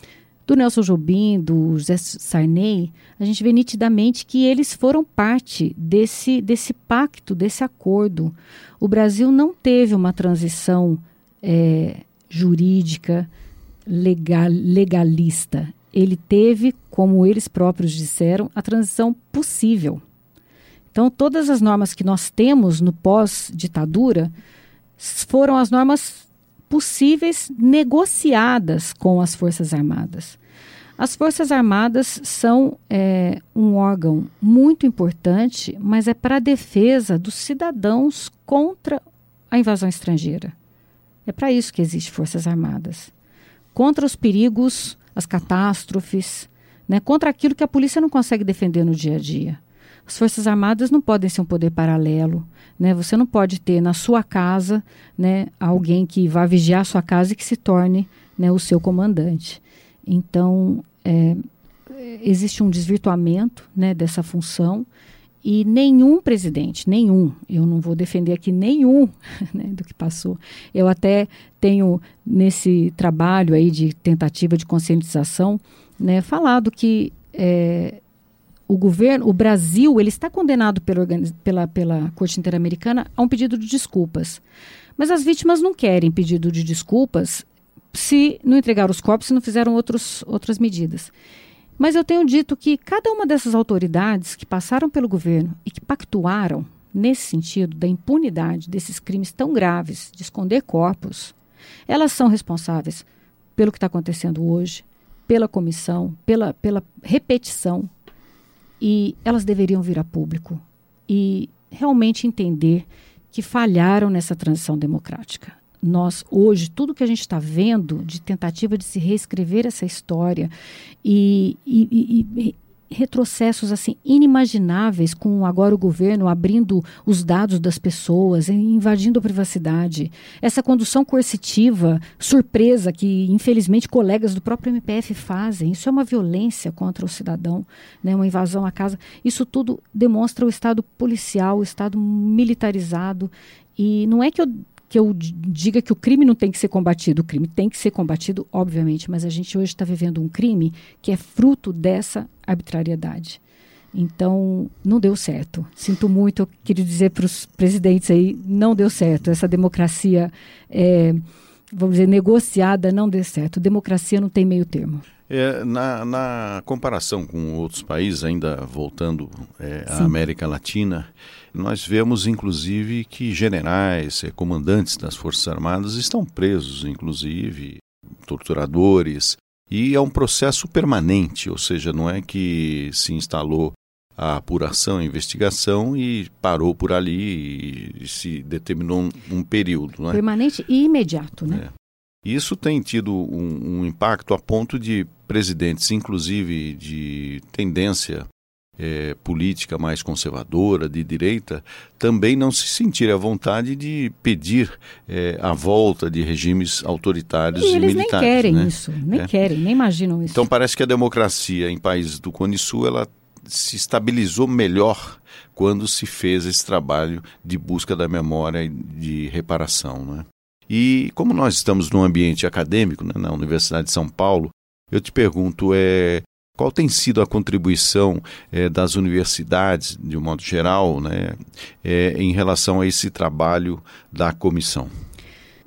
do Nelson Jobim, do José Sarney, a gente vê nitidamente que eles foram parte desse, desse pacto, desse acordo. O Brasil não teve uma transição é, jurídica, legal, legalista. Ele teve, como eles próprios disseram, a transição possível. Então, todas as normas que nós temos no pós-ditadura foram as normas possíveis negociadas com as Forças Armadas. As Forças Armadas são é, um órgão muito importante, mas é para a defesa dos cidadãos contra a invasão estrangeira. É para isso que existem Forças Armadas. Contra os perigos, as catástrofes, né, contra aquilo que a polícia não consegue defender no dia a dia. As Forças Armadas não podem ser um poder paralelo. Né? Você não pode ter na sua casa né, alguém que vá vigiar a sua casa e que se torne né, o seu comandante. Então, é, existe um desvirtuamento né, dessa função e nenhum presidente, nenhum, eu não vou defender aqui nenhum né, do que passou. Eu até tenho nesse trabalho aí de tentativa de conscientização, né, falado que é, o governo, o Brasil, ele está condenado pela, pela, pela Corte Interamericana a um pedido de desculpas. Mas as vítimas não querem pedido de desculpas se não entregaram os corpos, se não fizeram outros, outras medidas. Mas eu tenho dito que cada uma dessas autoridades que passaram pelo governo e que pactuaram nesse sentido da impunidade desses crimes tão graves de esconder corpos, elas são responsáveis pelo que está acontecendo hoje, pela comissão, pela, pela repetição, e elas deveriam vir a público e realmente entender que falharam nessa transição democrática. Nós hoje, tudo que a gente está vendo de tentativa de se reescrever essa história e, e, e, retrocessos assim inimagináveis com agora o governo abrindo os dados das pessoas, invadindo a privacidade. Essa condução coercitiva, surpresa que infelizmente colegas do próprio MPF fazem, isso é uma violência contra o cidadão, né, uma invasão à casa. Isso tudo demonstra o estado policial, o estado militarizado e não é que eu que eu diga que o crime não tem que ser combatido. O crime tem que ser combatido, obviamente, mas a gente hoje está vivendo um crime que é fruto dessa arbitrariedade. Então, não deu certo. Sinto muito, eu queria dizer para os presidentes aí, não deu certo. Essa democracia, é, vamos dizer, negociada não deu certo. Democracia não tem meio termo. É, na, na, comparação com outros países, ainda voltando é, à América Latina, nós vemos inclusive que generais, é, comandantes das Forças Armadas estão presos, inclusive torturadores, e é um processo permanente, ou seja, não é que se instalou a apuração, a investigação e parou por ali e se determinou um, um período. É? Permanente e imediato, né? É. Isso tem tido um, um, impacto a ponto de presidentes, inclusive de tendência é, política mais conservadora, de direita, também não se sentirem à vontade de pedir é, a volta de regimes autoritários e, e eles militares. nem querem né? isso, nem é. querem, nem imaginam isso. Então parece que a democracia em países do Cone Sul ela se estabilizou melhor quando se fez esse trabalho de busca da memória e de reparação. Né? E como nós estamos num ambiente acadêmico, né, na Universidade de São Paulo, eu te pergunto, é, qual tem sido a contribuição é, das universidades, de um modo geral, né, é, em relação a esse trabalho da comissão?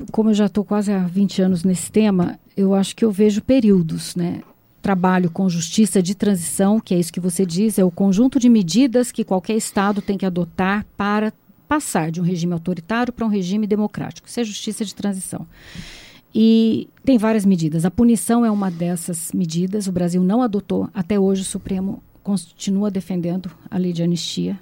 Como eu já estou quase há 20 anos nesse tema, eu acho que eu vejo períodos, né? Trabalho com justiça de transição, que é isso que você diz, é o conjunto de medidas que qualquer Estado tem que adotar para passar de um regime autoritário para um regime democrático. Isso é justiça de transição. E tem várias medidas. A punição é uma dessas medidas. O Brasil não adotou. Até hoje o Supremo continua defendendo a lei de anistia.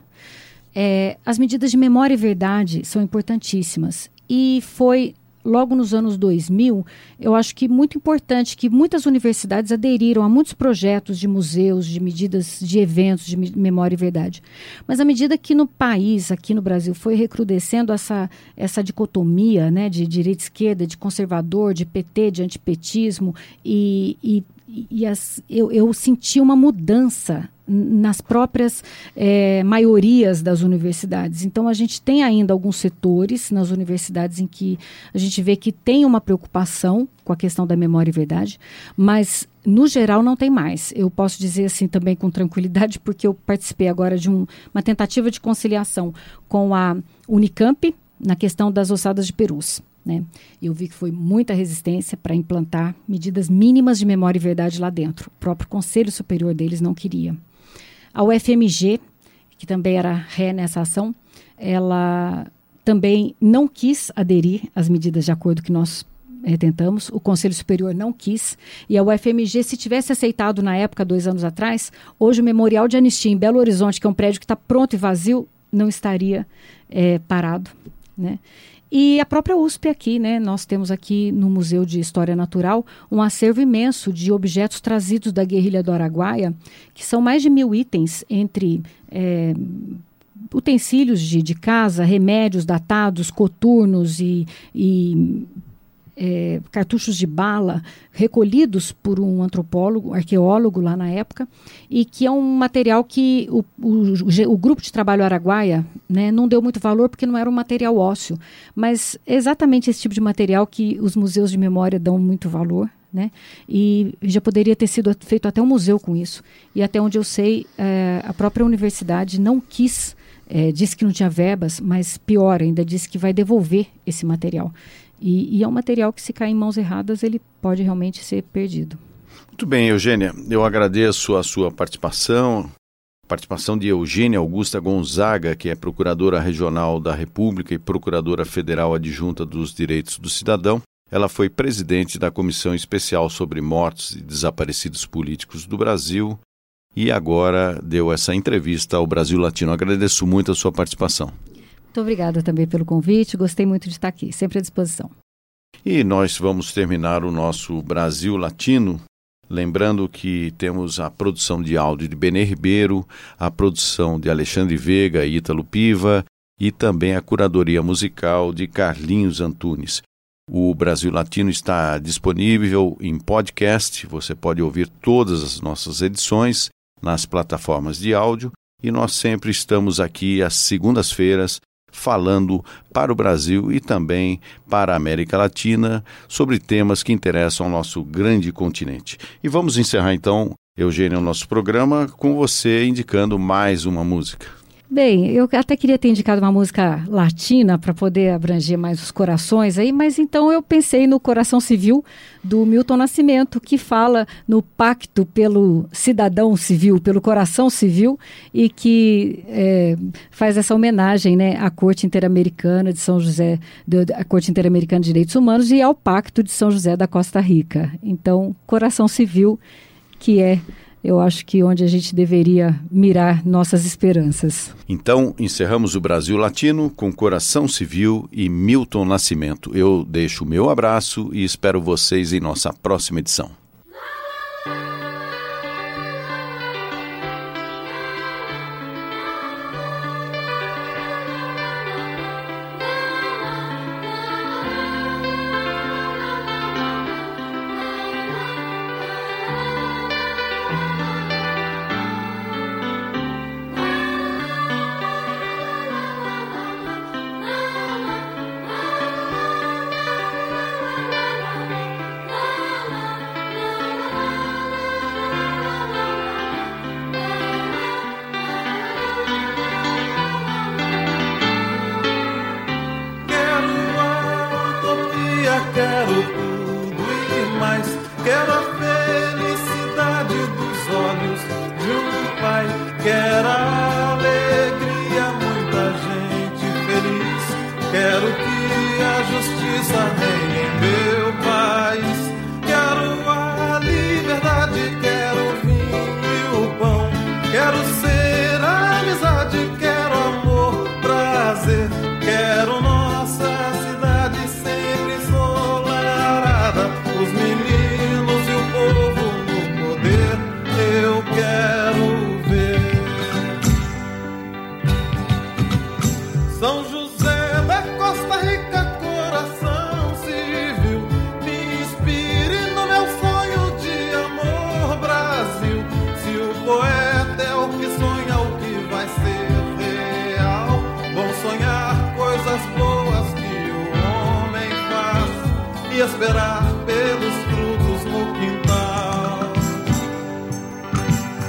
É, as medidas de memória e verdade são importantíssimas. E foi logo nos anos 2000, eu acho que muito importante que muitas universidades aderiram a muitos projetos de museus, de medidas de eventos de memória e verdade. Mas à medida que no país, aqui no Brasil, foi recrudescendo essa, essa dicotomia né, de direita e esquerda, de conservador, de PT, de antipetismo, e, e, e as, eu, eu senti uma mudança nas próprias é, maiorias das universidades. Então, a gente tem ainda alguns setores nas universidades em que a gente vê que tem uma preocupação com a questão da memória e verdade, mas no geral não tem mais. Eu posso dizer assim também com tranquilidade, porque eu participei agora de um, uma tentativa de conciliação com a Unicamp na questão das ossadas de perus. Né? Eu vi que foi muita resistência para implantar medidas mínimas de memória e verdade lá dentro. O próprio Conselho Superior deles não queria. A UFMG, que também era ré nessa ação, ela também não quis aderir às medidas de acordo que nós é, tentamos, o Conselho Superior não quis, e a UFMG, se tivesse aceitado na época, dois anos atrás, hoje o Memorial de Anistia em Belo Horizonte, que é um prédio que está pronto e vazio, não estaria é, parado. né? E a própria USP aqui, né? Nós temos aqui no Museu de História Natural um acervo imenso de objetos trazidos da guerrilha do Araguaia, que são mais de mil itens entre é, utensílios de, de casa, remédios datados, coturnos e, e é, cartuchos de bala recolhidos por um antropólogo, arqueólogo lá na época, e que é um material que o, o, o, grupo de trabalho Araguaia né, não deu muito valor porque não era um material ósseo, mas é exatamente esse tipo de material que os museus de memória dão muito valor. Né? E já poderia ter sido feito até um museu com isso. E até onde eu sei, é, a própria universidade não quis, é, disse que não tinha verbas, mas pior, ainda disse que vai devolver esse material. E, e é um material que, se cair em mãos erradas, ele pode realmente ser perdido. Muito bem, Eugênia. Eu agradeço a sua participação, participação de Eugênia Augusta Gonzaga, que é Procuradora Regional da República e Procuradora Federal Adjunta dos Direitos do Cidadão. Ela foi presidente da Comissão Especial sobre Mortos e Desaparecidos Políticos do Brasil e agora deu essa entrevista ao Brasil Latino. Agradeço muito a sua participação. Muito obrigada também pelo convite, gostei muito de estar aqui, sempre à disposição. E nós vamos terminar o nosso Brasil Latino Lembrando que temos a produção de áudio de Benê Ribeiro, a produção de Alexandre Veiga e Ítalo Piva e também a curadoria musical de Carlinhos Antunes. O Brasil Latino está disponível em podcast, você pode ouvir todas as nossas edições nas plataformas de áudio e nós sempre estamos aqui às segundas-feiras falando para o Brasil e também para a América Latina sobre temas que interessam ao nosso grande continente. E vamos encerrar então, Eugênio, o nosso programa com você indicando mais uma música. Bem, eu até queria ter indicado uma música latina para poder abranger mais os corações aí, mas então eu pensei no Coração Civil do Milton Nascimento, que fala no pacto pelo cidadão civil, pelo coração civil, e que é, faz essa homenagem né, à Corte Interamericana de São José, à Corte Interamericana de Direitos Humanos e ao Pacto de São José da Costa Rica. Então, coração civil, que é eu acho que onde a gente deveria mirar nossas esperanças. Então, encerramos o Brasil Latino com Coração Civil e Milton Nascimento. Eu deixo o meu abraço e espero vocês em nossa próxima edição. Esperar pelos frutos no quintal.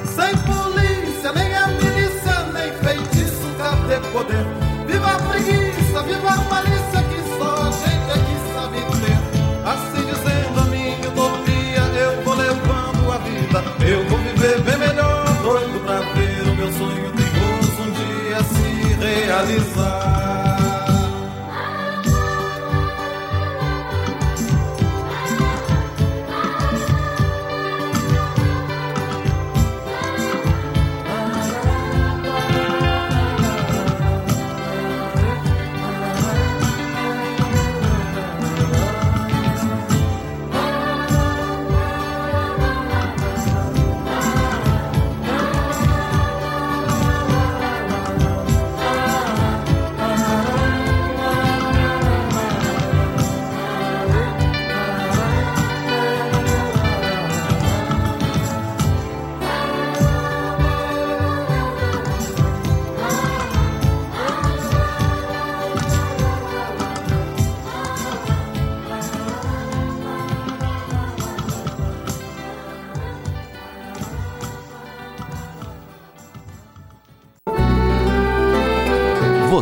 Sem polícia, nem a milícia, nem feitiço, cadê poder? Viva a preguiça, viva a malícia que só a gente aqui sabe ter. Assim dizendo a minha utopia, eu vou levando a vida. Eu vou viver bem melhor, doido pra ver o meu sonho perigoso um dia se realizar.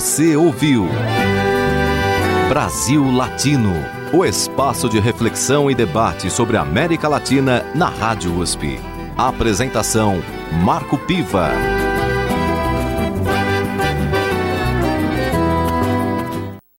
Você ouviu Brasil Latino, o espaço de reflexão e debate sobre a América Latina na Rádio USP. Apresentação Marco Piva.